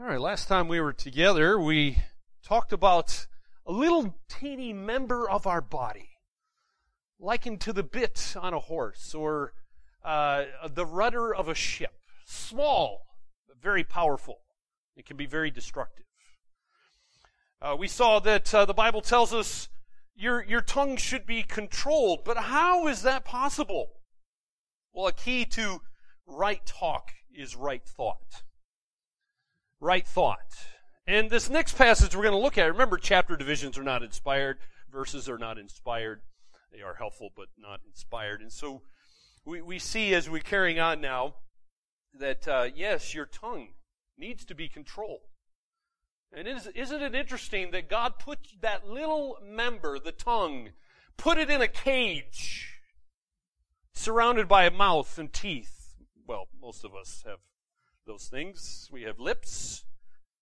All right, last time we were together, we talked about a little teeny member of our body, likened to the bit on a horse or uh, the rudder of a ship. Small, but very powerful. It can be very destructive. Uh, we saw that uh, the Bible tells us your, your tongue should be controlled, but how is that possible? Well, a key to right talk is right thought right thought. And this next passage we're going to look at, remember chapter divisions are not inspired, verses are not inspired. They are helpful but not inspired. And so we, we see as we're carrying on now that, uh, yes, your tongue needs to be controlled. And is, isn't it interesting that God put that little member, the tongue, put it in a cage, surrounded by a mouth and teeth? Well, most of us have those things. We have lips,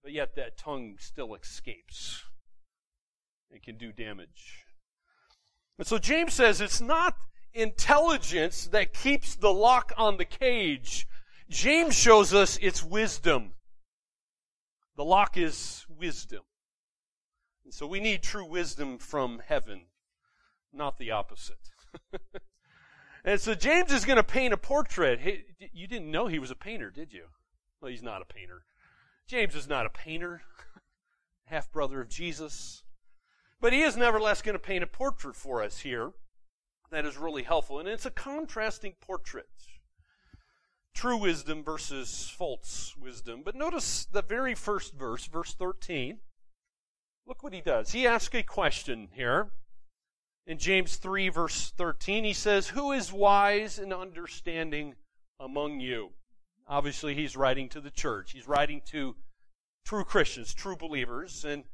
but yet that tongue still escapes and can do damage. And so James says it's not intelligence that keeps the lock on the cage. James shows us it's wisdom. The lock is wisdom. And so we need true wisdom from heaven, not the opposite. and so James is going to paint a portrait. you didn't know he was a painter, did you? Well, he's not a painter. James is not a painter, half brother of Jesus. But he is nevertheless going to paint a portrait for us here that is really helpful. And it's a contrasting portrait. True wisdom versus false wisdom. But notice the very first verse, verse 13. Look what he does. He asks a question here. In James 3, verse 13, he says, Who is wise and understanding among you? Obviously, he's writing to the church. He's writing to true Christians, true believers. And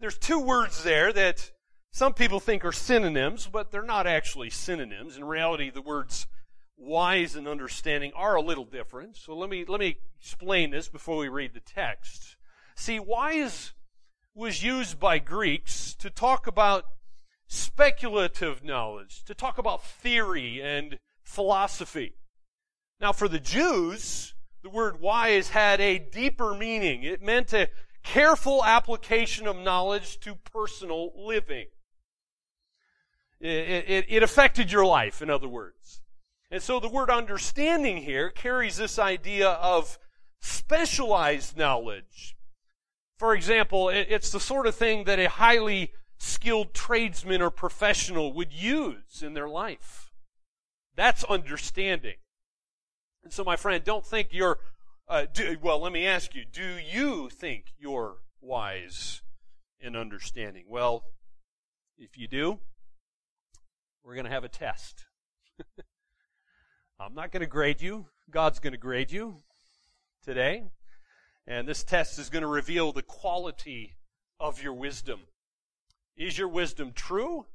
there's two words there that some people think are synonyms, but they're not actually synonyms. In reality, the words wise and understanding are a little different. So let me, let me explain this before we read the text. See, wise was used by Greeks to talk about speculative knowledge, to talk about theory and philosophy. Now, for the Jews, the word wise had a deeper meaning. It meant a careful application of knowledge to personal living. It, it, it, affected your life, in other words. And so the word understanding here carries this idea of specialized knowledge. For example, it, it's the sort of thing that a highly skilled tradesman or professional would use in their life. That's understanding. And so, my friend, don't think you're, uh, do, well, let me ask you, do you think you're wise in understanding? Well, if you do, we're going to have a test. I'm not going to grade you. God's going to grade you today. And this test is going to reveal the quality of your wisdom. Is your wisdom true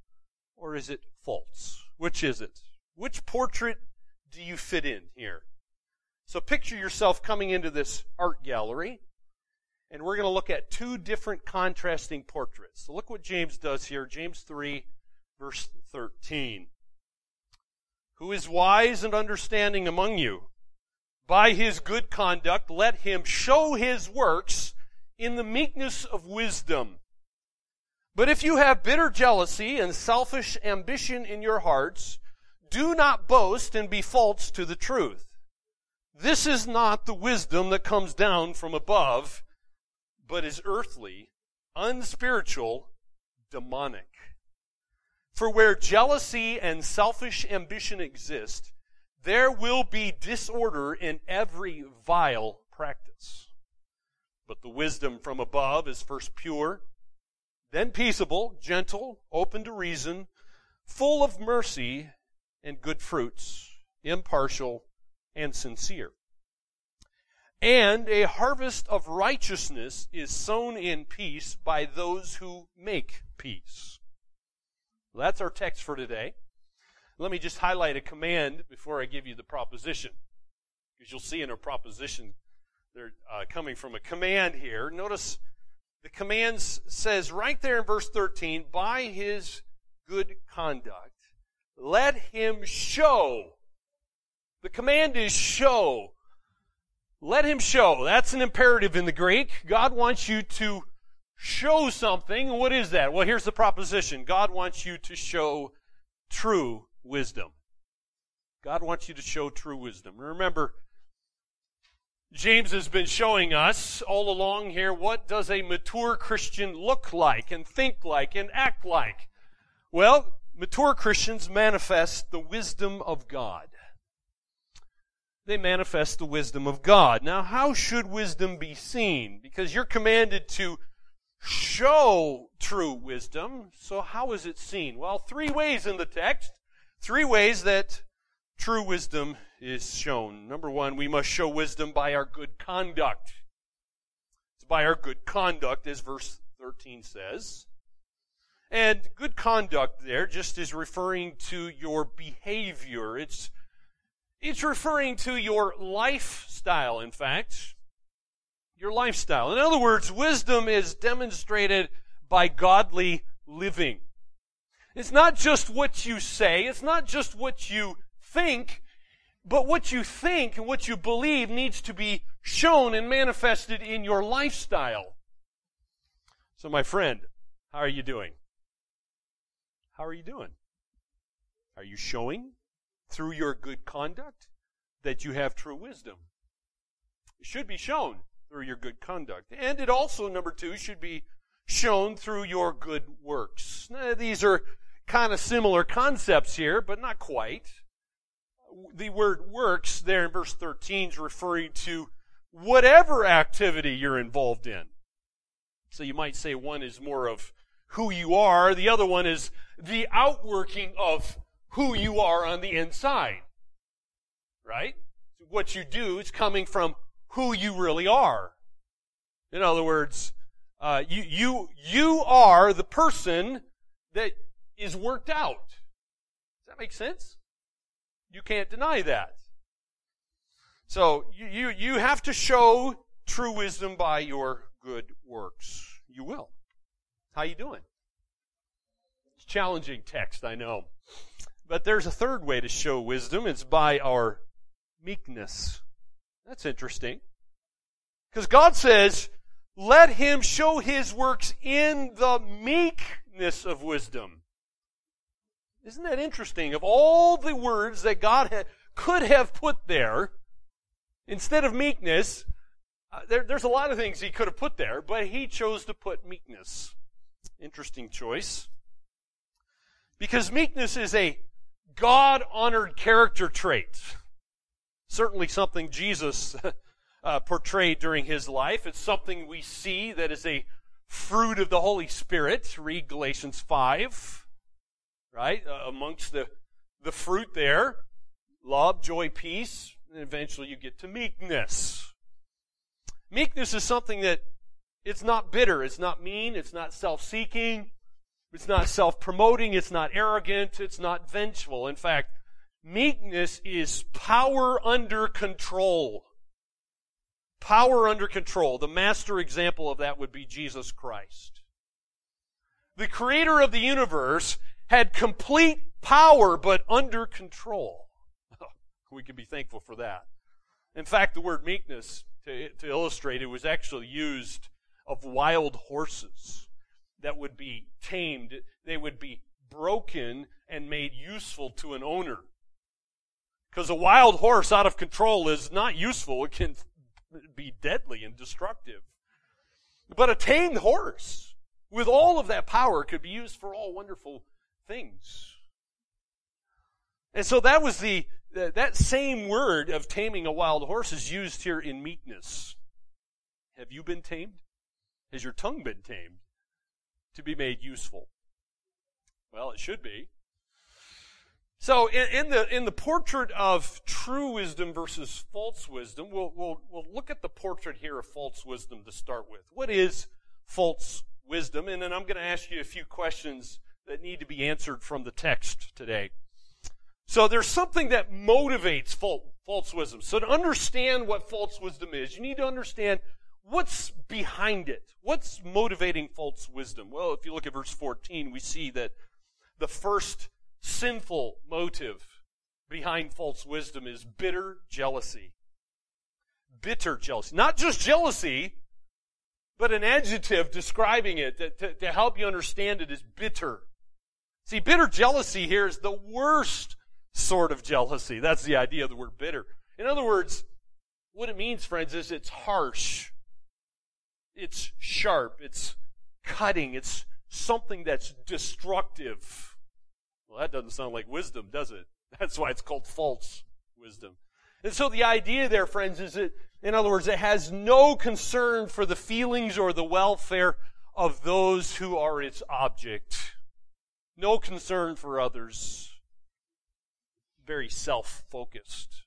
or is it false? Which is it? Which portrait do you fit in here? So picture yourself coming into this art gallery, and we're going to look at two different contrasting portraits. So look what James does here, James 3, verse 13. Who is wise and understanding among you? By his good conduct, let him show his works in the meekness of wisdom. But if you have bitter jealousy and selfish ambition in your hearts, do not boast and be false to the truth. This is not the wisdom that comes down from above, but is earthly, unspiritual, demonic. For where jealousy and selfish ambition exist, there will be disorder in every vile practice. But the wisdom from above is first pure, then peaceable, gentle, open to reason, full of mercy and good fruits, impartial, and sincere. And a harvest of righteousness is sown in peace by those who make peace. Well, that's our text for today. Let me just highlight a command before I give you the proposition. Because you'll see in a proposition, they're uh, coming from a command here. Notice the command says right there in verse 13, by his good conduct, let him show the command is show. Let him show. That's an imperative in the Greek. God wants you to show something. What is that? Well, here's the proposition. God wants you to show true wisdom. God wants you to show true wisdom. Remember, James has been showing us all along here what does a mature Christian look like and think like and act like. Well, mature Christians manifest the wisdom of God they manifest the wisdom of God. Now, how should wisdom be seen? Because you're commanded to show true wisdom. So how is it seen? Well, three ways in the text. Three ways that true wisdom is shown. Number one, we must show wisdom by our good conduct. It's by our good conduct, as verse 13 says. And good conduct there just is referring to your behavior. It's it's referring to your lifestyle, in fact. Your lifestyle. In other words, wisdom is demonstrated by godly living. It's not just what you say, it's not just what you think, but what you think and what you believe needs to be shown and manifested in your lifestyle. So, my friend, how are you doing? How are you doing? Are you showing through your good conduct that you have true wisdom. It should be shown through your good conduct. And it also, number two, should be shown through your good works. Now, these are kind of similar concepts here, but not quite. The word works there in verse 13 is referring to whatever activity you're involved in. So you might say one is more of who you are, the other one is the outworking of who you are on the inside. Right? What you do is coming from who you really are. In other words, uh, you, you, you are the person that is worked out. Does that make sense? You can't deny that. So you, you, you have to show true wisdom by your good works. You will. How you doing? It's challenging text, I know. But there's a third way to show wisdom. It's by our meekness. That's interesting. Because God says, let him show his works in the meekness of wisdom. Isn't that interesting? Of all the words that God had, could have put there, instead of meekness, uh, there, there's a lot of things he could have put there, but he chose to put meekness. Interesting choice. Because meekness is a God honored character trait. Certainly something Jesus uh, portrayed during his life. It's something we see that is a fruit of the Holy Spirit. Read Galatians 5, right? Uh, amongst the, the fruit there love, joy, peace, and eventually you get to meekness. Meekness is something that it's not bitter, it's not mean, it's not self seeking, it's not self promoting. It's not arrogant. It's not vengeful. In fact, meekness is power under control. Power under control. The master example of that would be Jesus Christ. The creator of the universe had complete power, but under control. we can be thankful for that. In fact, the word meekness, to, to illustrate it, was actually used of wild horses that would be tamed, they would be broken and made useful to an owner. Because a wild horse out of control is not useful. It can be deadly and destructive. But a tamed horse, with all of that power, could be used for all wonderful things. And so that was the, that same word of taming a wild horse is used here in meekness. Have you been tamed? Has your tongue been tamed? To be made useful? Well, it should be. So, in, in, the in the portrait of true wisdom versus false wisdom, we'll, we'll we'll look at the portrait here of false wisdom to start with. What is false wisdom? And then I'm going to ask you a few questions that need to be answered from the text today. So, there's something that motivates false wisdom. So, to understand what false wisdom is, you need to understand what's behind it? What's motivating false wisdom? Well, if you look at verse 14, we see that the first sinful motive behind false wisdom is bitter jealousy. bitter jealousy. Not just jealousy, but an adjective describing it to, to, to help you understand it is bitter. See, bitter jealousy here is the worst sort of jealousy. That's the idea of the word bitter. In other words, what it means, friends, is it's harsh. It's sharp. It's cutting. It's something that's destructive. Well, that doesn't sound like wisdom, does it? That's why it's called false wisdom. And so the idea there, friends, is that, in other words, it has no concern for the feelings or the welfare of those who are its object. No concern for others. Very self-focused.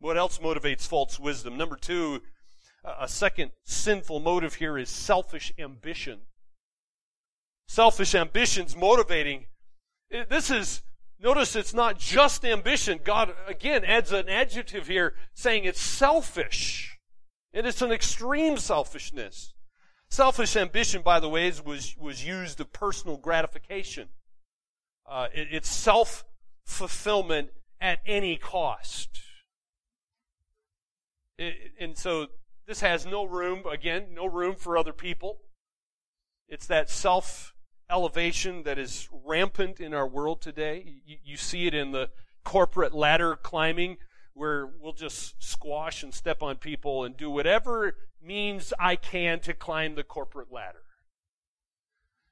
What else motivates false wisdom? Number two, a second sinful motive here is selfish ambition. Selfish ambition's motivating. This is Notice it's not just ambition. God, again, adds an adjective here saying it's selfish. And it's an extreme selfishness. Selfish ambition, by the way, was, was used of personal gratification. Uh, it, it's self-fulfillment at any cost. It, and so this has no room, again, no room for other people. It's that self elevation that is rampant in our world today. You, you, see it in the corporate ladder climbing where we'll just squash and step on people and do whatever means I can to climb the corporate ladder.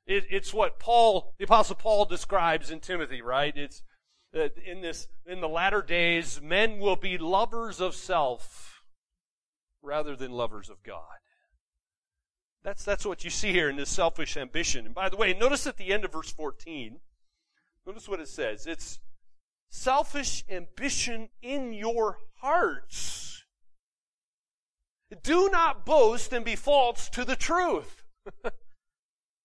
It, it's what Paul, the apostle Paul describes in Timothy, right? It's uh, in this, in the latter days, men will be lovers of self rather than lovers of God. That's, that's what you see here in this selfish ambition. And by the way, notice at the end of verse 14, notice what it says. It's selfish ambition in your hearts. Do not boast and be false to the truth.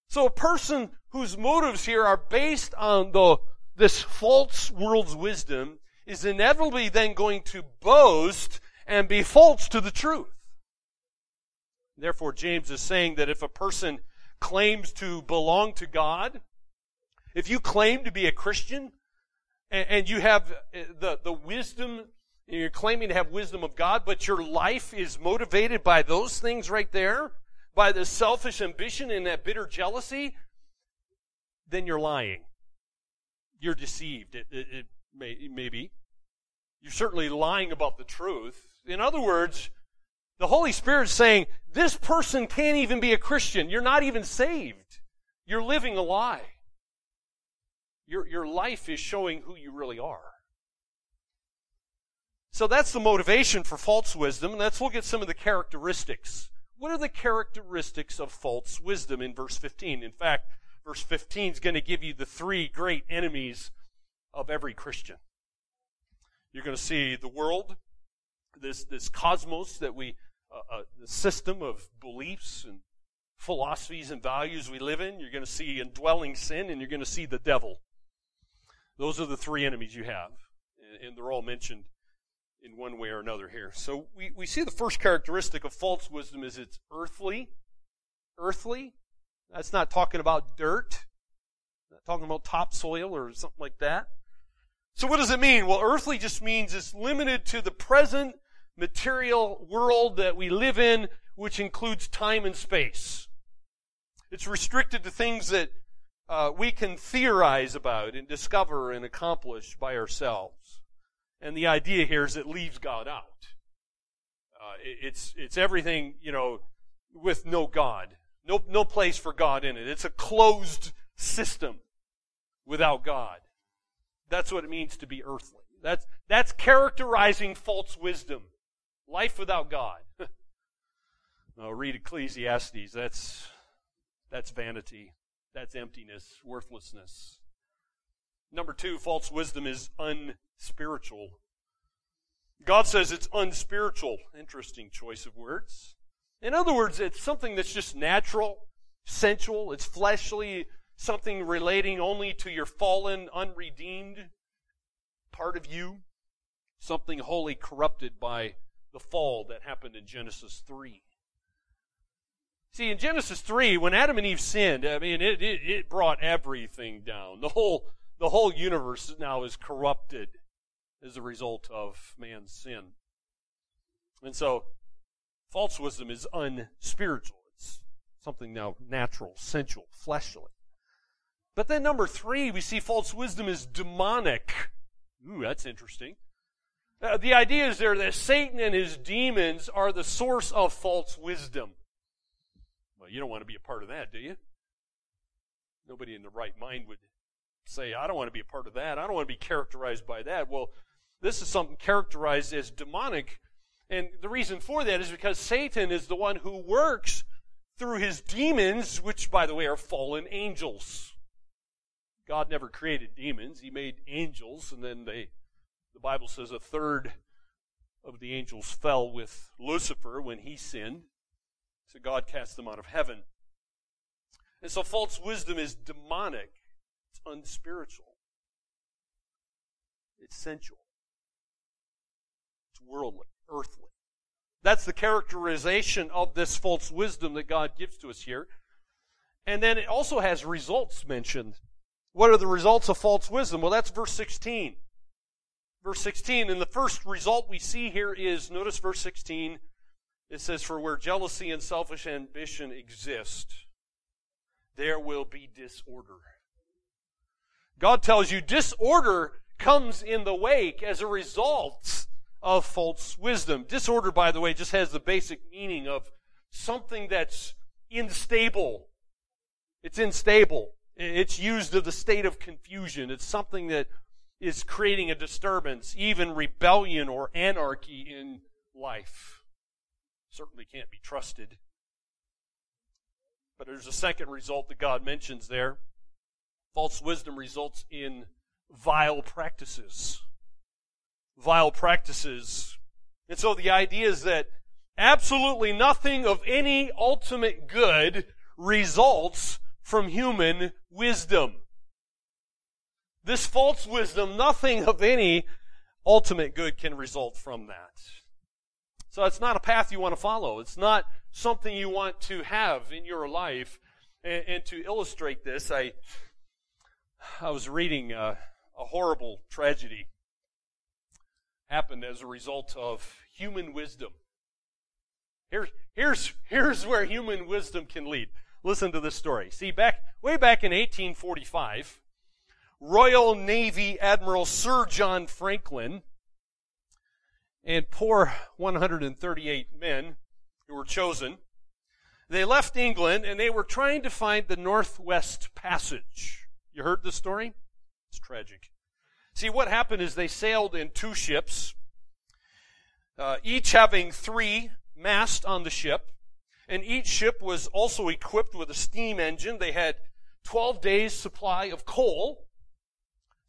so a person whose motives here are based on the, this false world's wisdom is inevitably then going to boast and be false to the truth. Therefore, James is saying that if a person claims to belong to God, if you claim to be a Christian, and, and you have uh, the, the wisdom, you're claiming to have wisdom of God, but your life is motivated by those things right there, by the selfish ambition and that bitter jealousy, then you're lying. You're deceived. It, it, it may, maybe. You're certainly lying about the truth. In other words, the Holy Spirit's saying, this person can't even be a Christian. You're not even saved. You're living a lie. Your, your life is showing who you really are. So that's the motivation for false wisdom. And let's look at some of the characteristics. What are the characteristics of false wisdom in verse 15? In fact, verse 15 is going to give you the three great enemies of every Christian. You're going to see the world, this, this cosmos that we, uh, uh, the system of beliefs and philosophies and values we live in. You're going to see indwelling sin and you're going to see the devil. Those are the three enemies you have. And they're all mentioned in one way or another here. So we, we see the first characteristic of false wisdom is it's earthly. Earthly. That's not talking about dirt. Not talking about topsoil or something like that. So what does it mean? Well, earthly just means it's limited to the present material world that we live in, which includes time and space. It's restricted to things that uh, we can theorize about and discover and accomplish by ourselves. And the idea here is it leaves God out. Uh, it's it's everything you know with no God, no no place for God in it. It's a closed system without God. That's what it means to be earthly. That's that's characterizing false wisdom. Life without God. no, read Ecclesiastes. That's, that's vanity. That's emptiness, worthlessness. Number two, false wisdom is unspiritual. God says it's unspiritual. Interesting choice of words. In other words, it's something that's just natural, sensual, it's fleshly, something relating only to your fallen, unredeemed part of you, something wholly corrupted by the fall that happened in Genesis 3. See, in Genesis 3, when Adam and Eve sinned, I mean, it, it, it brought everything down. The whole, the whole universe now is corrupted as a result of man's sin. And so, false wisdom is unspiritual. It's something now natural, sensual, fleshly. But then number three, we see false wisdom is demonic. Ooh, that's interesting. Uh, the idea is there that Satan and his demons are the source of false wisdom. Well, you don't want to be a part of that, do you? Nobody in the right mind would say, I don't want to be a part of that. I don't want to be characterized by that. Well, this is something characterized as demonic. And the reason for that is because Satan is the one who works through his demons, which, by the way, are fallen angels. God never created demons. He made angels, and then they, the Bible says a third of the angels fell with Lucifer when he sinned. So God cast them out of heaven. And so false wisdom is demonic. It's unspiritual. It's sensual. It's worldly, earthly. That's the characterization of this false wisdom that God gives to us here. And then it also has results mentioned. What are the results of false wisdom? Well, that's verse 16. Verse 16, and the first result we see here is, notice verse 16, it says, For where jealousy and selfish ambition exist, there will be disorder. God tells you disorder comes in the wake as a result of false wisdom. Disorder, by the way, just has the basic meaning of something that's unstable. It's unstable. It's used of the state of confusion. It's something that is creating a disturbance, even rebellion or anarchy in life. Certainly can't be trusted. But there's a second result that God mentions there. False wisdom results in vile practices. Vile practices. And so the idea is that absolutely nothing of any ultimate good results from human wisdom. This false wisdom, nothing of any ultimate good can result from that. So it's not a path you want to follow. It's not something you want to have in your life. And, and to illustrate this, I I was reading a, a horrible tragedy happened as a result of human wisdom. Here's here's here's where human wisdom can lead. Listen to this story. See, back way back in 1845, Royal Navy Admiral Sir John Franklin and poor 138 men who were chosen. They left England and they were trying to find the Northwest Passage. You heard the story? It's tragic. See, what happened is they sailed in two ships, uh, each having three masts on the ship, and each ship was also equipped with a steam engine. They had 12 days' supply of coal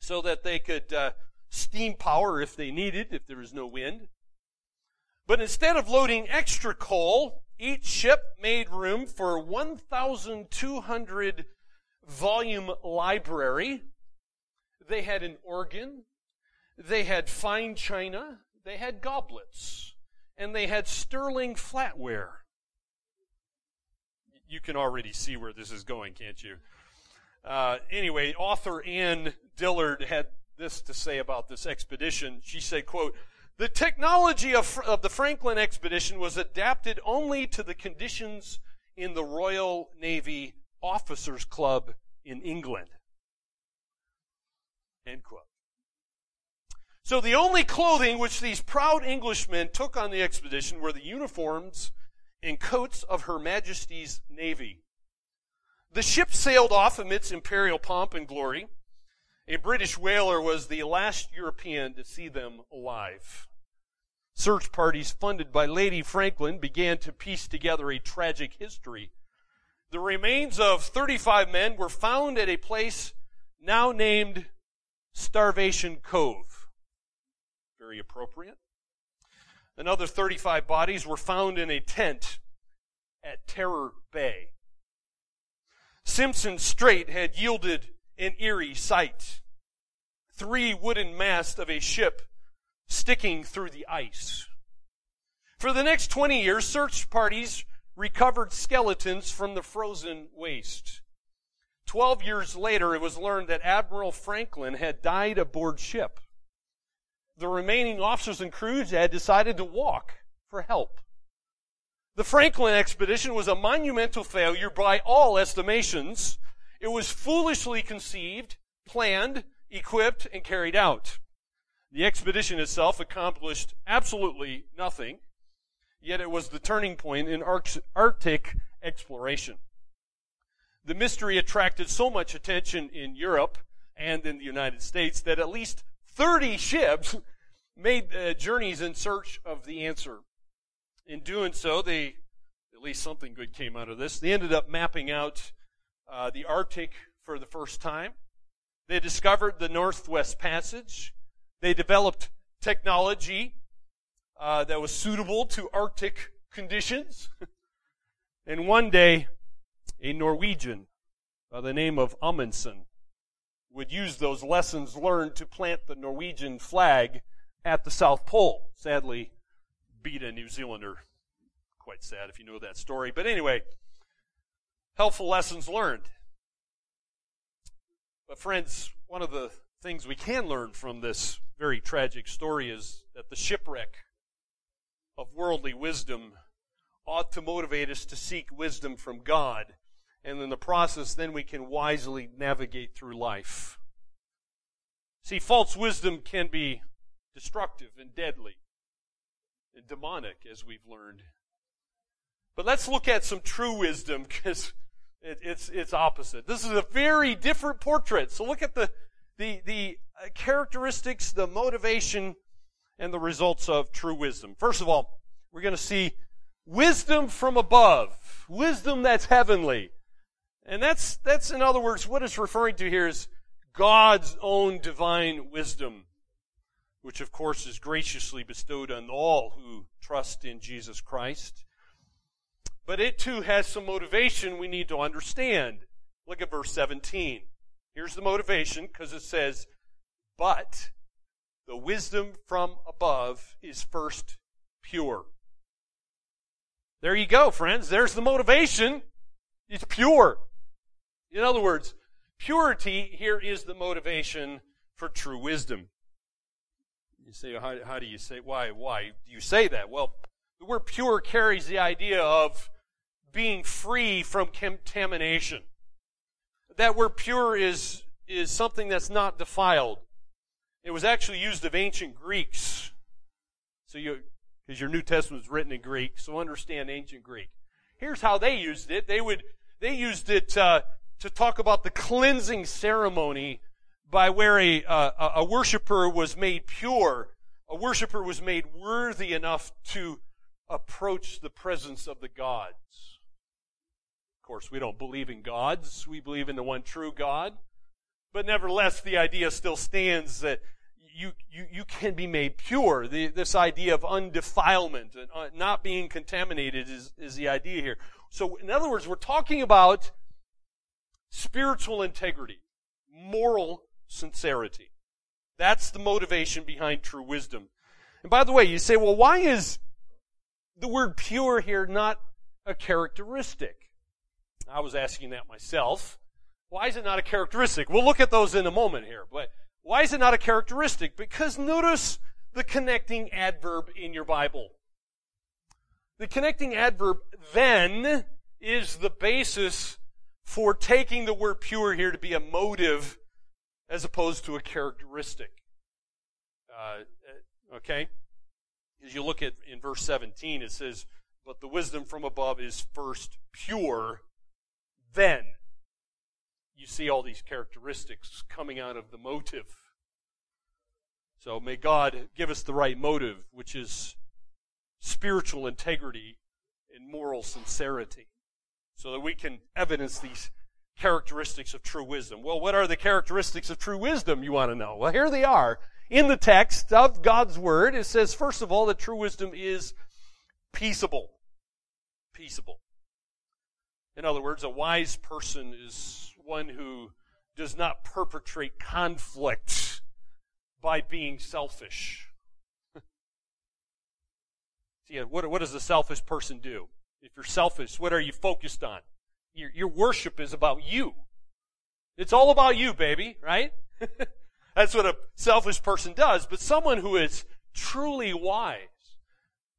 so that they could uh, steam power if they needed, if there was no wind. But instead of loading extra coal, each ship made room for 1,200 volume library. They had an organ. They had fine china. They had goblets. And they had sterling flatware. You can already see where this is going, can't you? Uh, anyway, author Anne Dillard had this to say about this expedition. She said, quote, the technology of, of the Franklin expedition was adapted only to the conditions in the Royal Navy Officers Club in England. End quote. So the only clothing which these proud Englishmen took on the expedition were the uniforms and coats of Her Majesty's Navy. The ship sailed off amidst imperial pomp and glory. A British whaler was the last European to see them alive. Search parties funded by Lady Franklin began to piece together a tragic history. The remains of 35 men were found at a place now named Starvation Cove. Very appropriate. Another 35 bodies were found in a tent at Terror Bay. Simpson Strait had yielded an eerie sight. Three wooden masts of a ship sticking through the ice. For the next 20 years, search parties recovered skeletons from the frozen waste. Twelve years later, it was learned that Admiral Franklin had died aboard ship. The remaining officers and crews had decided to walk for help. The Franklin expedition was a monumental failure by all estimations. It was foolishly conceived, planned, equipped, and carried out. The expedition itself accomplished absolutely nothing, yet it was the turning point in Arctic exploration. The mystery attracted so much attention in Europe and in the United States that at least 30 ships made uh, journeys in search of the answer. In doing so, they, at least something good came out of this. They ended up mapping out uh, the Arctic for the first time. They discovered the Northwest Passage. They developed technology uh, that was suitable to Arctic conditions. and one day, a Norwegian by the name of Amundsen would use those lessons learned to plant the Norwegian flag at the South Pole. Sadly, beat a New Zealander. Quite sad if you know that story. But anyway, helpful lessons learned. But friends, one of the things we can learn from this very tragic story is that the shipwreck of worldly wisdom ought to motivate us to seek wisdom from God. And in the process, then we can wisely navigate through life. See, false wisdom can be destructive and deadly and demonic, as we've learned. But let's look at some true wisdom because it, it's it's opposite. This is a very different portrait. So look at the the the uh, characteristics, the motivation, and the results of true wisdom. First of all, we're going to see wisdom from above, wisdom that's heavenly, and that's that's in other words what it's referring to here is God's own divine wisdom which of course is graciously bestowed on all who trust in Jesus Christ. But it too has some motivation we need to understand. Look at verse 17. Here's the motivation because it says, But the wisdom from above is first pure. There you go, friends. There's the motivation. It's pure. In other words, purity here is the motivation for true wisdom. You say, how, how do you say, why, why do you say that? Well, the word pure carries the idea of being free from contamination. That word pure is, is something that's not defiled. It was actually used of ancient Greeks. So you, because your New Testament is written in Greek, so understand ancient Greek. Here's how they used it. They would, they used it, uh, to talk about the cleansing ceremony by where a, a, a worshiper was made pure, a worshiper was made worthy enough to approach the presence of the gods. Of course, we don't believe in gods. We believe in the one true God. But nevertheless, the idea still stands that you, you, you can be made pure. The, this idea of undefilement and uh, not being contaminated is, is the idea here. So, in other words, we're talking about spiritual integrity, moral sincerity. That's the motivation behind true wisdom. And by the way, you say, well, why is the word pure here not a characteristic? I was asking that myself. Why is it not a characteristic? We'll look at those in a moment here, but why is it not a characteristic? Because notice the connecting adverb in your Bible. The connecting adverb then is the basis for taking the word pure here to be a motive as opposed to a characteristic. Uh, okay? As you look at in verse 17, it says, But the wisdom from above is first pure, then. You see all these characteristics coming out of the motive. So may God give us the right motive, which is spiritual integrity and moral sincerity, so that we can evidence these characteristics of true wisdom. Well, what are the characteristics of true wisdom, you want to know? Well, here they are. In the text of God's Word, it says, first of all, that true wisdom is peaceable. Peaceable. In other words, a wise person is one who does not perpetrate conflict by being selfish. See, what, what does a selfish person do? If you're selfish, what are you focused on? your, your worship is about you. It's all about you, baby, right? That's what a selfish person does. But someone who is truly wise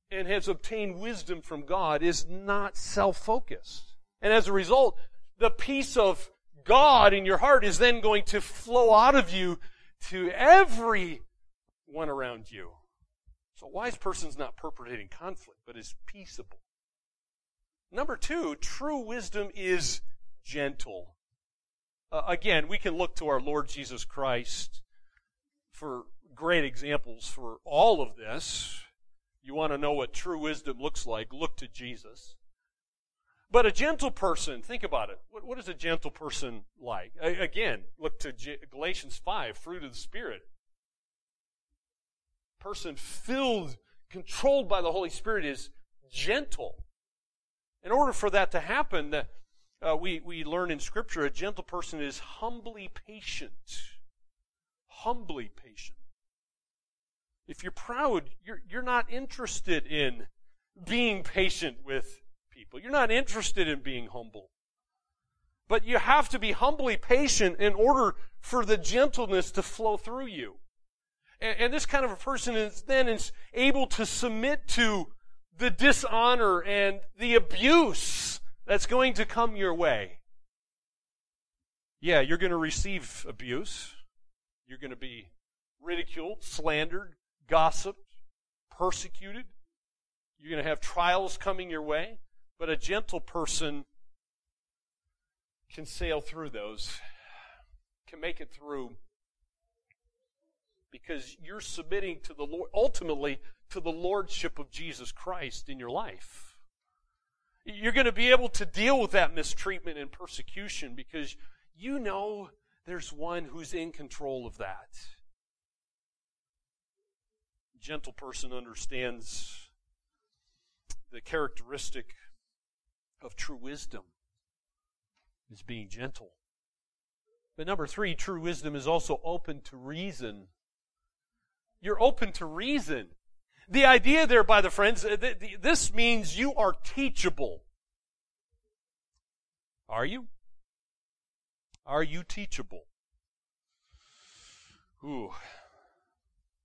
and has obtained wisdom from God is not self-focused. And as a result, the peace of God in your heart is then going to flow out of you to everyone around you. So a wise person's not perpetrating conflict, but is peaceable. Number two, true wisdom is gentle. Uh, again, we can look to our Lord Jesus Christ for great examples for all of this. You want to know what true wisdom looks like, look to Jesus. But a gentle person, think about it. What, what is a gentle person like? Again, look to G- Galatians 5, fruit of the Spirit. Person filled, controlled by the Holy Spirit is gentle. In order for that to happen, uh, we, we learn in Scripture a gentle person is humbly patient. Humbly patient. If you're proud, you're, you're not interested in being patient with people. You're not interested in being humble. But you have to be humbly patient in order for the gentleness to flow through you. And, and this kind of a person is then is able to submit to the dishonor and the abuse that's going to come your way. Yeah, you're going to receive abuse. You're going to be ridiculed, slandered, gossiped, persecuted. You're going to have trials coming your way. But a gentle person can sail through those, can make it through because you're submitting to the Lord, ultimately to the Lordship of Jesus Christ in your life. You're going to be able to deal with that mistreatment and persecution because you know there's one who's in control of that. A gentle person understands the characteristic of true wisdom is being gentle. But number three, true wisdom is also open to reason. You're open to reason. The idea there, by the friends, uh, this means you are teachable. Are you? Are you teachable? Ooh.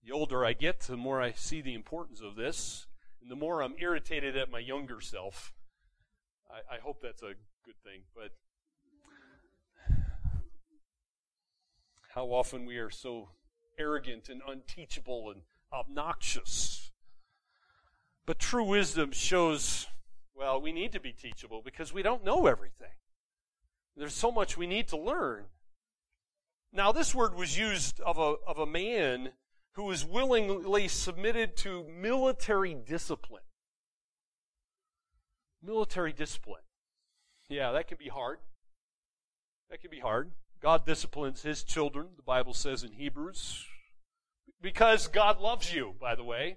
The older I get, the more I see the importance of this, and the more I'm irritated at my younger self. I, I hope that's a good thing, but how often we are so arrogant and unteachable and obnoxious. But true wisdom shows, well, we need to be teachable because we don't know everything. There's so much we need to learn. Now, this word was used of a, of a man who was willingly submitted to military discipline. Military discipline. Yeah, that can be hard. That can be hard. God disciplines his children, the Bible says in Hebrews, because God loves you, by the way.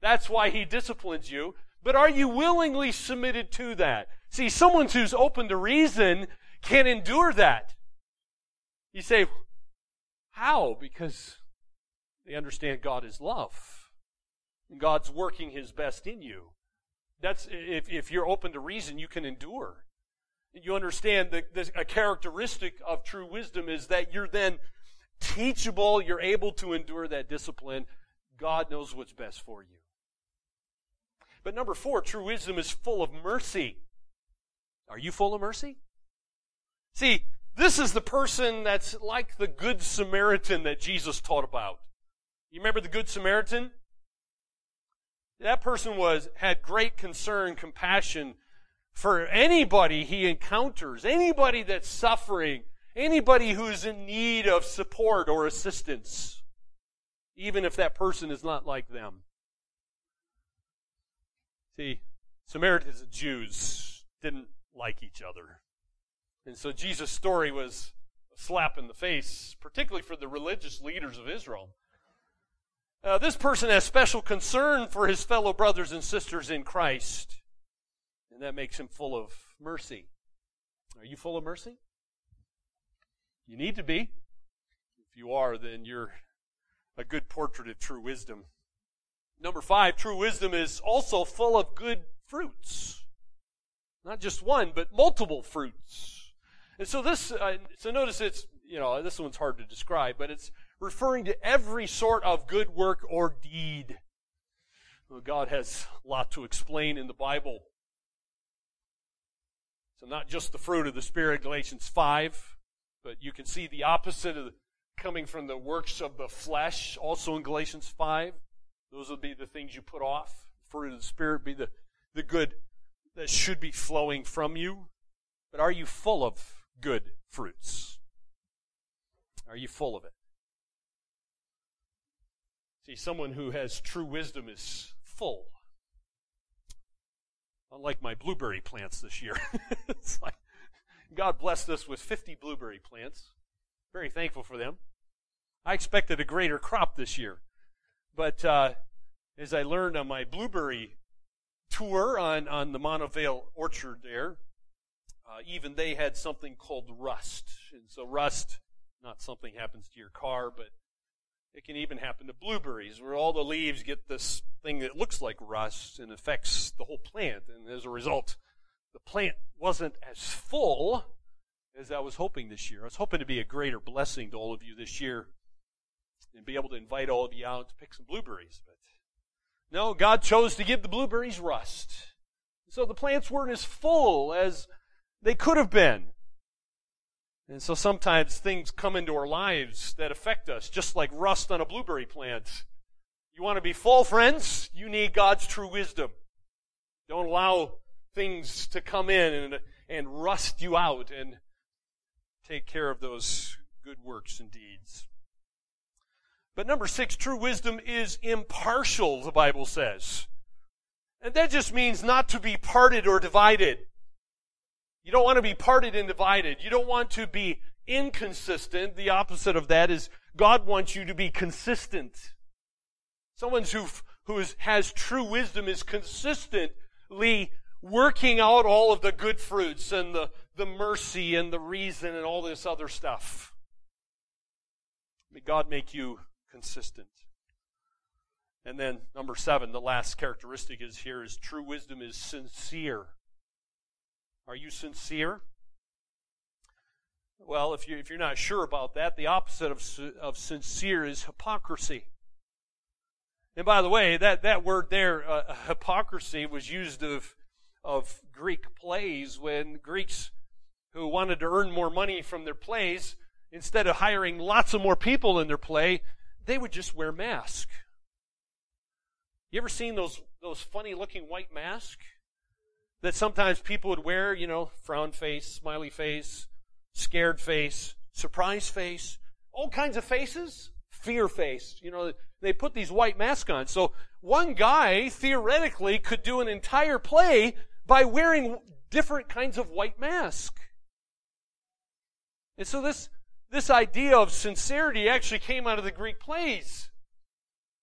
That's why he disciplines you. But are you willingly submitted to that? See, someone who's open to reason can endure that. You say, how? Because they understand God is love. And God's working his best in you. That's, if, if you're open to reason, you can endure. You understand that a characteristic of true wisdom is that you're then teachable, you're able to endure that discipline. God knows what's best for you. But number four, true wisdom is full of mercy. Are you full of mercy? See, this is the person that's like the Good Samaritan that Jesus taught about. You remember the Good Samaritan? That person was, had great concern, compassion for anybody he encounters, anybody that's suffering, anybody who's in need of support or assistance, even if that person is not like them. See, Samaritans and Jews didn't like each other. And so Jesus' story was a slap in the face, particularly for the religious leaders of Israel. Uh, this person has special concern for his fellow brothers and sisters in Christ, and that makes him full of mercy. Are you full of mercy? You need to be. If you are, then you're a good portrait of true wisdom. Number five, true wisdom is also full of good fruits. Not just one, but multiple fruits. And so this, uh, so notice it's, you know, this one's hard to describe, but it's referring to every sort of good work or deed. Well, God has a lot to explain in the Bible. So, not just the fruit of the Spirit, Galatians 5, but you can see the opposite of the, coming from the works of the flesh, also in Galatians 5. Those would be the things you put off. Fruit of the Spirit be the, the good that should be flowing from you. But are you full of good fruits? Are you full of it? See, someone who has true wisdom is full. Unlike my blueberry plants this year. it's like God blessed us with 50 blueberry plants. Very thankful for them. I expected a greater crop this year. But uh, as I learned on my blueberry tour on, on the Montavale orchard there, uh, even they had something called rust. And so rust, not something happens to your car, but it can even happen to blueberries, where all the leaves get this thing that looks like rust and affects the whole plant. And as a result, the plant wasn't as full as I was hoping this year. I was hoping to be a greater blessing to all of you this year and be able to invite all of you out to pick some blueberries. But no, God chose to give the blueberries rust. So the plants weren't as full as they could have been. And so sometimes things come into our lives that affect us, just like rust on a blueberry plant. You want to be full, friends? You need God's true wisdom. Don't allow things to come in and, and rust you out and take care of those good works and deeds. But number six, true wisdom is impartial, the Bible says. And that just means not to be parted or divided. You don't want to be parted and divided. You don't want to be inconsistent. The opposite of that is God wants you to be consistent. Someone who, who is, has true wisdom is consistently working out all of the good fruits and the, the mercy and the reason and all this other stuff. May God make you consistent. And then number seven, the last characteristic is here is true wisdom is sincere. Are you sincere? Well, if, you, if you're not sure about that, the opposite of, of sincere is hypocrisy. And by the way, that, that word there, uh, hypocrisy, was used of, of Greek plays when Greeks who wanted to earn more money from their plays, instead of hiring lots of more people in their play, they would just wear masks. You ever seen those, those funny looking white masks? That sometimes people would wear, you know, frown face, smiley face, scared face, surprise face, all kinds of faces, fear face. You know, they put these white masks on. So one guy theoretically could do an entire play by wearing different kinds of white mask. And so this, this idea of sincerity actually came out of the Greek plays.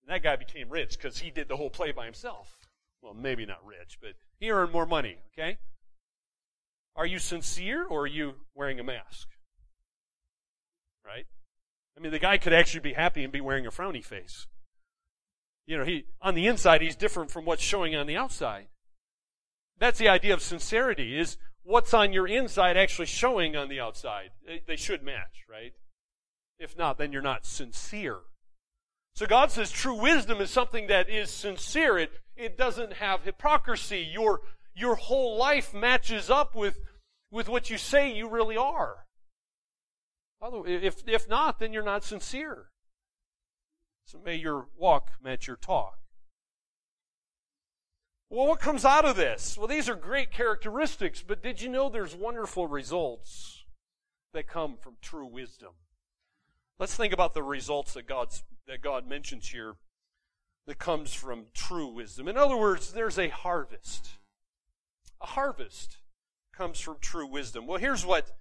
And that guy became rich because he did the whole play by himself. Well, maybe not rich, but he earned more money, okay? Are you sincere or are you wearing a mask? Right? I mean, the guy could actually be happy and be wearing a frowny face. You know, he, on the inside, he's different from what's showing on the outside. That's the idea of sincerity, is what's on your inside actually showing on the outside. They should match, right? If not, then you're not sincere. So God says true wisdom is something that is sincere. It, it doesn't have hypocrisy. Your, your whole life matches up with, with what you say you really are. If, if not, then you're not sincere. So may your walk match your talk. Well, what comes out of this? Well, these are great characteristics, but did you know there's wonderful results that come from true wisdom? Let's think about the results that God's that God mentions here that comes from true wisdom. In other words, there's a harvest. A harvest comes from true wisdom. Well, here's what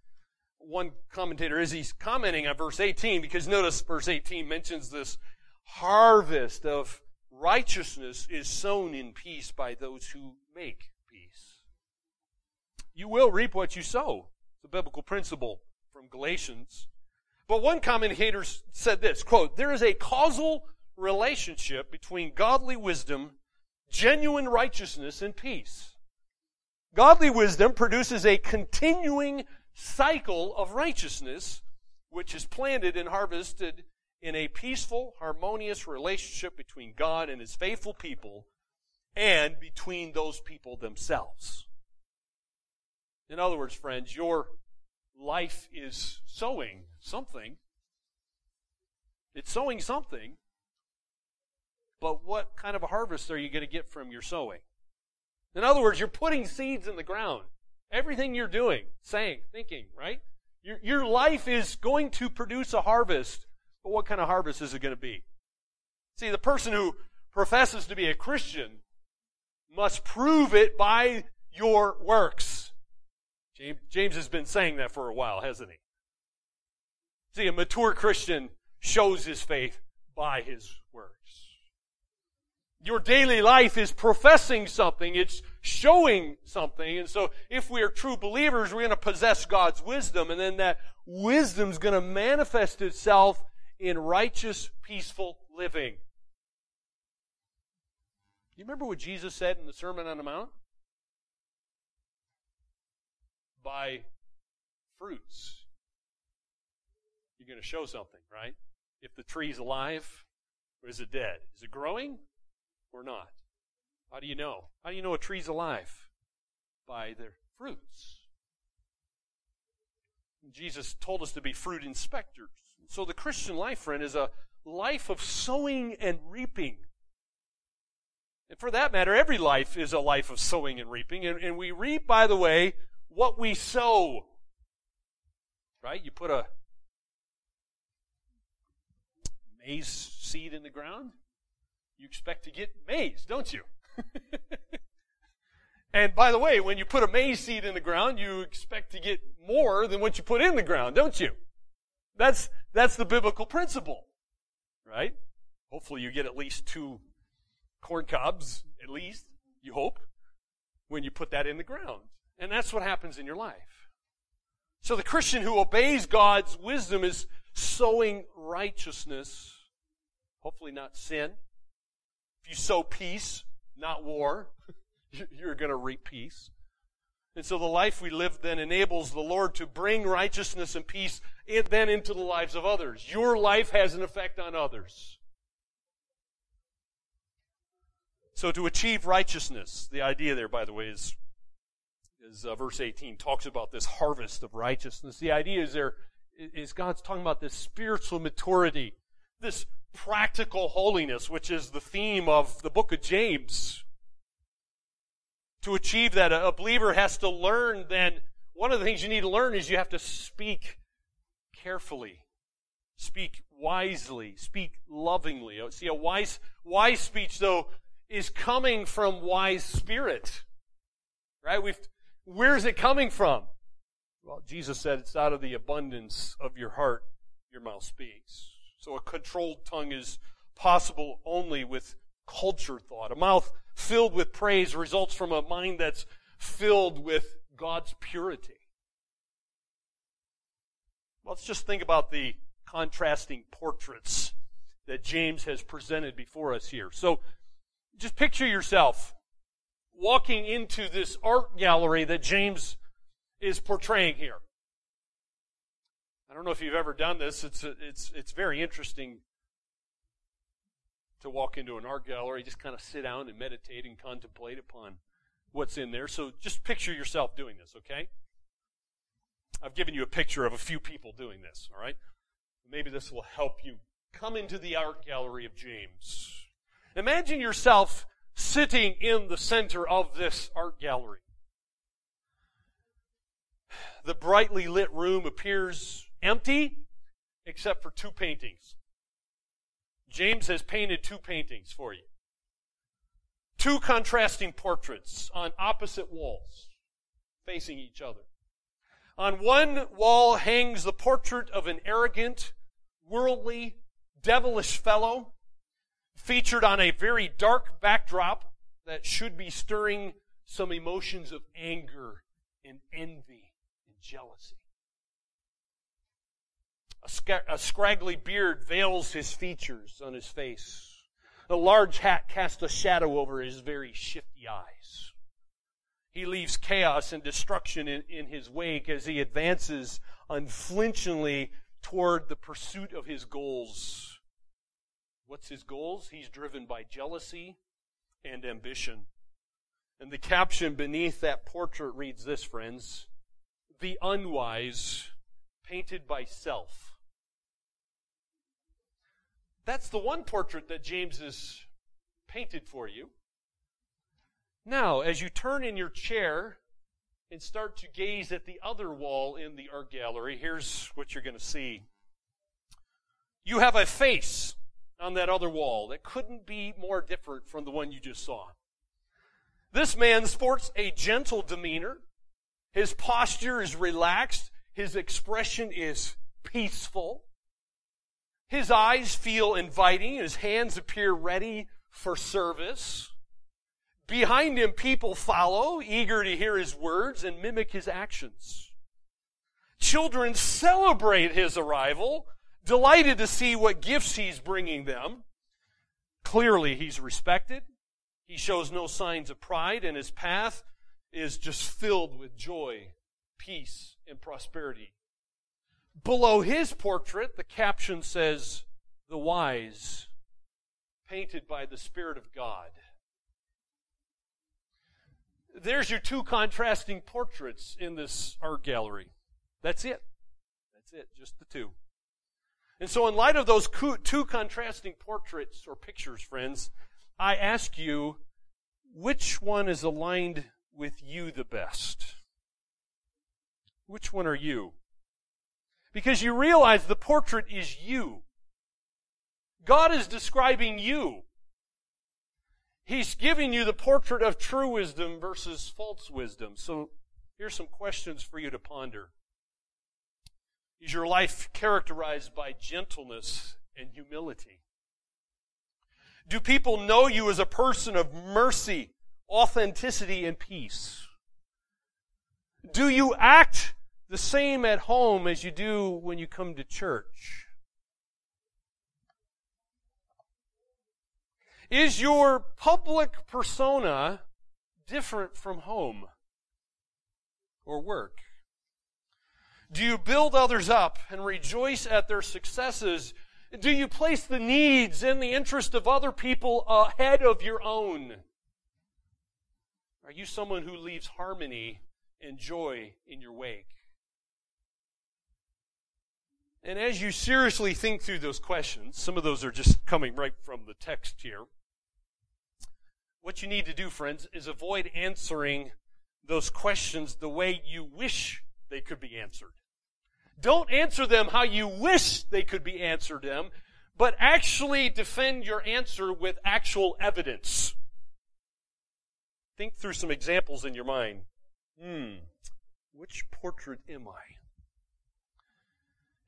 one commentator is. He's commenting on verse 18 because notice verse 18 mentions this harvest of righteousness is sown in peace by those who make peace. You will reap what you sow. It's a biblical principle from Galatians. But one commentator said this, quote, there is a causal relationship between godly wisdom, genuine righteousness, and peace. Godly wisdom produces a continuing cycle of righteousness, which is planted and harvested in a peaceful, harmonious relationship between God and His faithful people and between those people themselves. In other words, friends, your life is sowing something. It's sowing something, but what kind of a harvest are you going to get from your sowing? In other words, you're putting seeds in the ground. Everything you're doing, saying, thinking, right? Your, your life is going to produce a harvest, but what kind of harvest is it going to be? See, the person who professes to be a Christian must prove it by your works. James, James has been saying that for a while, hasn't he? See, a mature Christian shows his faith by his works. Your daily life is professing something. It's showing something. And so if we are true believers, we're going to possess God's wisdom. And then that wisdom is going to manifest itself in righteous, peaceful living. You remember what Jesus said in the Sermon on the Mount? By fruits, you're going to show something, right? If the tree's alive, or is it dead? Is it growing or not? How do you know? How do you know a tree's alive? By their fruits. Jesus told us to be fruit inspectors. So the Christian life, friend, is a life of sowing and reaping. And for that matter, every life is a life of sowing and reaping. And, and we reap, by the way, what we sow. Right? You put a maize seed in the ground, you expect to get maize, don't you? and by the way, when you put a maize seed in the ground, you expect to get more than what you put in the ground, don't you? That's, that's the biblical principle. Right? Hopefully you get at least two corn cobs, at least, you hope, when you put that in the ground. And that's what happens in your life. So the Christian who obeys God's wisdom is sowing righteousness, hopefully not sin. If you sow peace, not war, you're going to reap peace. And so the life we live then enables the Lord to bring righteousness and peace then into the lives of others. Your life has an effect on others. So to achieve righteousness, the idea there, by the way, is, is uh, verse 18 talks about this harvest of righteousness. The idea is there is God's talking about this spiritual maturity, this practical holiness, which is the theme of the book of James. To achieve that, a believer has to learn then, one of the things you need to learn is you have to speak carefully. Speak wisely. Speak lovingly. Oh, see, a wise, wise speech, though, is coming from wise spirit. Right? We've, where's it coming from? Well, Jesus said it's out of the abundance of your heart your mouth speaks. So a controlled tongue is possible only with cultured thought. A mouth filled with praise results from a mind that's filled with God's purity. Let's just think about the contrasting portraits that James has presented before us here. So just picture yourself walking into this art gallery that James is portraying here. I don't know if you've ever done this. It's it's it's very interesting to walk into an art gallery, just kind of sit down and meditate and contemplate upon what's in there. So just picture yourself doing this, okay? I've given you a picture of a few people doing this, all right? Maybe this will help you come into the art gallery of James. Imagine yourself sitting in the center of this art gallery. The brightly lit room appears empty except for two paintings. James has painted two paintings for you. Two contrasting portraits on opposite walls facing each other. On one wall hangs the portrait of an arrogant, worldly, devilish fellow featured on a very dark backdrop that should be stirring some emotions of anger and envy and jealousy. A, sc- a, scraggly beard veils his features on his face. A large hat casts a shadow over his very shifty eyes. He leaves chaos and destruction in, in his wake as he advances unflinchingly toward the pursuit of his goals What's his goals? He's driven by jealousy, and ambition. And the caption beneath that portrait reads this, friends The unwise, painted by self. That's the one portrait that James has painted for you. Now, as you turn in your chair and start to gaze at the other wall in the art gallery, here's what you're going to see. You have a face on that other wall that couldn't be more different from the one you just saw. This man sports a gentle demeanor. His posture is relaxed. His expression is peaceful. His eyes feel inviting. His hands appear ready for service. Behind him, people follow, eager to hear his words and mimic his actions. Children celebrate his arrival, delighted to see what gifts he's bringing them. Clearly, he's respected. He shows no signs of pride, and his path is just filled with joy, peace, and prosperity. Below his portrait, the caption says, The Wise, painted by the Spirit of God. There's your two contrasting portraits in this art gallery. That's it. That's it, just the two. And so, in light of those two contrasting portraits or pictures, friends, I ask you, which one is aligned with you the best? Which one are you? Because you realize the portrait is you. God is describing you. He's giving you the portrait of true wisdom versus false wisdom. So here's some questions for you to ponder. Is your life characterized by gentleness and humility? Do people know you as a person of mercy, authenticity, and peace? Do you act the same at home as you do when you come to church? Is your public persona different from home or work? Do you build others up and rejoice at their successes? Do you place the needs and the interest of other people ahead of your own? Are you someone who leaves harmony and joy in your wake? And as you seriously think through those questions, some of those are just coming right from the text here. What you need to do, friends, is avoid answering those questions the way you wish they could be answered. Don't answer them how you wish they could be answered them, but actually defend your answer with actual evidence. Think through some examples in your mind. Hmm, which portrait am I?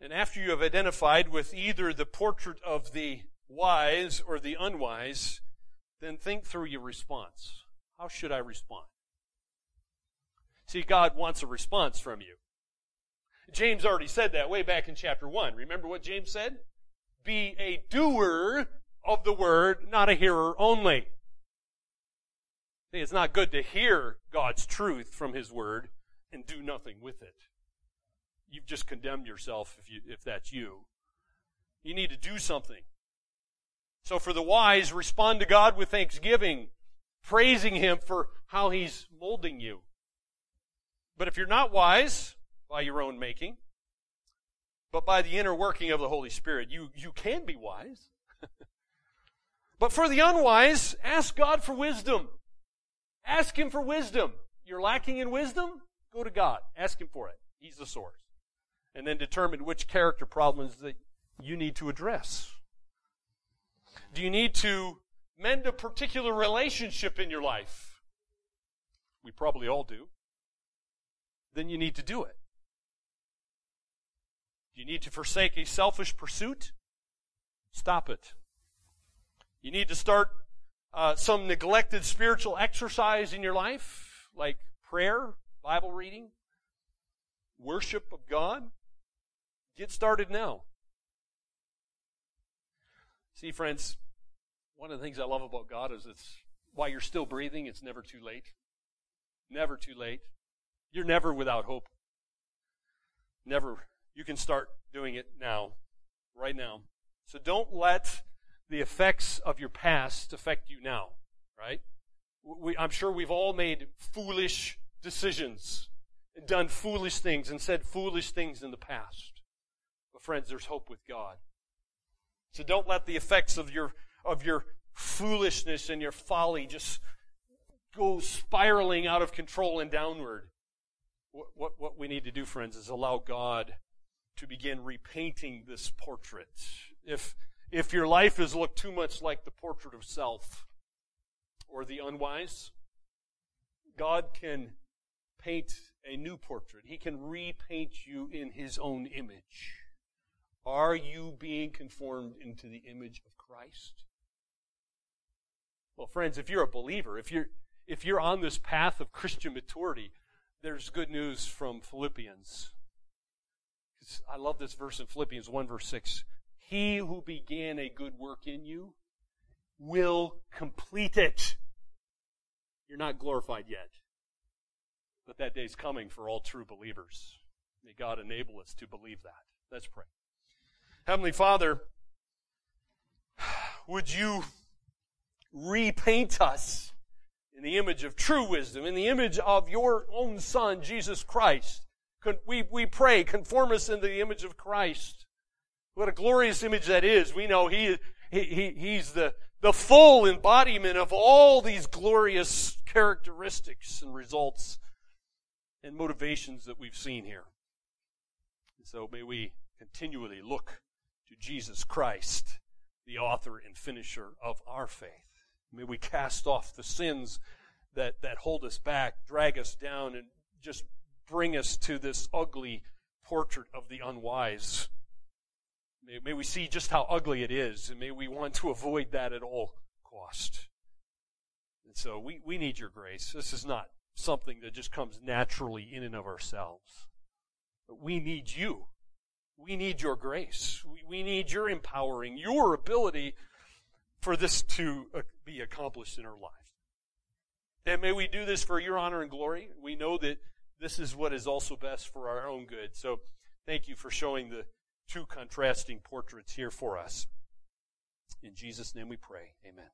And after you have identified with either the portrait of the wise or the unwise, then think through your response. How should I respond? See, God wants a response from you. James already said that way back in chapter 1. Remember what James said? Be a doer of the word, not a hearer only. See, it's not good to hear God's truth from his word and do nothing with it. You've just condemned yourself if you if that's you. You need to do something. So for the wise, respond to God with thanksgiving, praising him for how he's molding you. But if you're not wise, by your own making, but by the inner working of the Holy Spirit. You, you can be wise. but for the unwise, ask God for wisdom. Ask Him for wisdom. You're lacking in wisdom? Go to God. Ask Him for it. He's the source. And then determine which character problems that you need to address. Do you need to mend a particular relationship in your life? We probably all do. Then you need to do it. Do you need to forsake a selfish pursuit? Stop it. You need to start uh, some neglected spiritual exercise in your life, like prayer, Bible reading, worship of God. Get started now. See, friends, one of the things I love about God is it's while you're still breathing, it's never too late. Never too late. You're never without hope. Never you can start doing it now, right now. So don't let the effects of your past affect you now, right? We, I'm sure we've all made foolish decisions, done foolish things, and said foolish things in the past. Friends, there's hope with God. So don't let the effects of your of your foolishness and your folly just go spiraling out of control and downward. What, what, what we need to do, friends, is allow God to begin repainting this portrait. If, if your life has looked too much like the portrait of self or the unwise, God can paint a new portrait. He can repaint you in His own image. Are you being conformed into the image of Christ? Well, friends, if you're a believer, if you're, if you're on this path of Christian maturity, there's good news from Philippians. I love this verse in Philippians 1 verse 6. He who began a good work in you will complete it. You're not glorified yet. But that day's coming for all true believers. May God enable us to believe that. Let's pray. Heavenly Father, would you repaint us in the image of true wisdom, in the image of your own Son, Jesus Christ? We, we pray, conform us into the image of Christ. What a glorious image that is. We know he, he, he, He's the, the full embodiment of all these glorious characteristics and results and motivations that we've seen here. And so may we continually look to Jesus Christ, the author and finisher of our faith. May we cast off the sins that, that hold us back, drag us down, and just bring us to this ugly portrait of the unwise. May, may we see just how ugly it is, and may we want to avoid that at all cost. And so we, we need your grace. This is not something that just comes naturally in and of ourselves. But we need you. We need your grace. We, need your empowering, your ability for this to uh, be accomplished in our lives. And may we do this for your honor and glory. We know that this is what is also best for our own good. So thank you for showing the two contrasting portraits here for us. In Jesus' name we pray. Amen.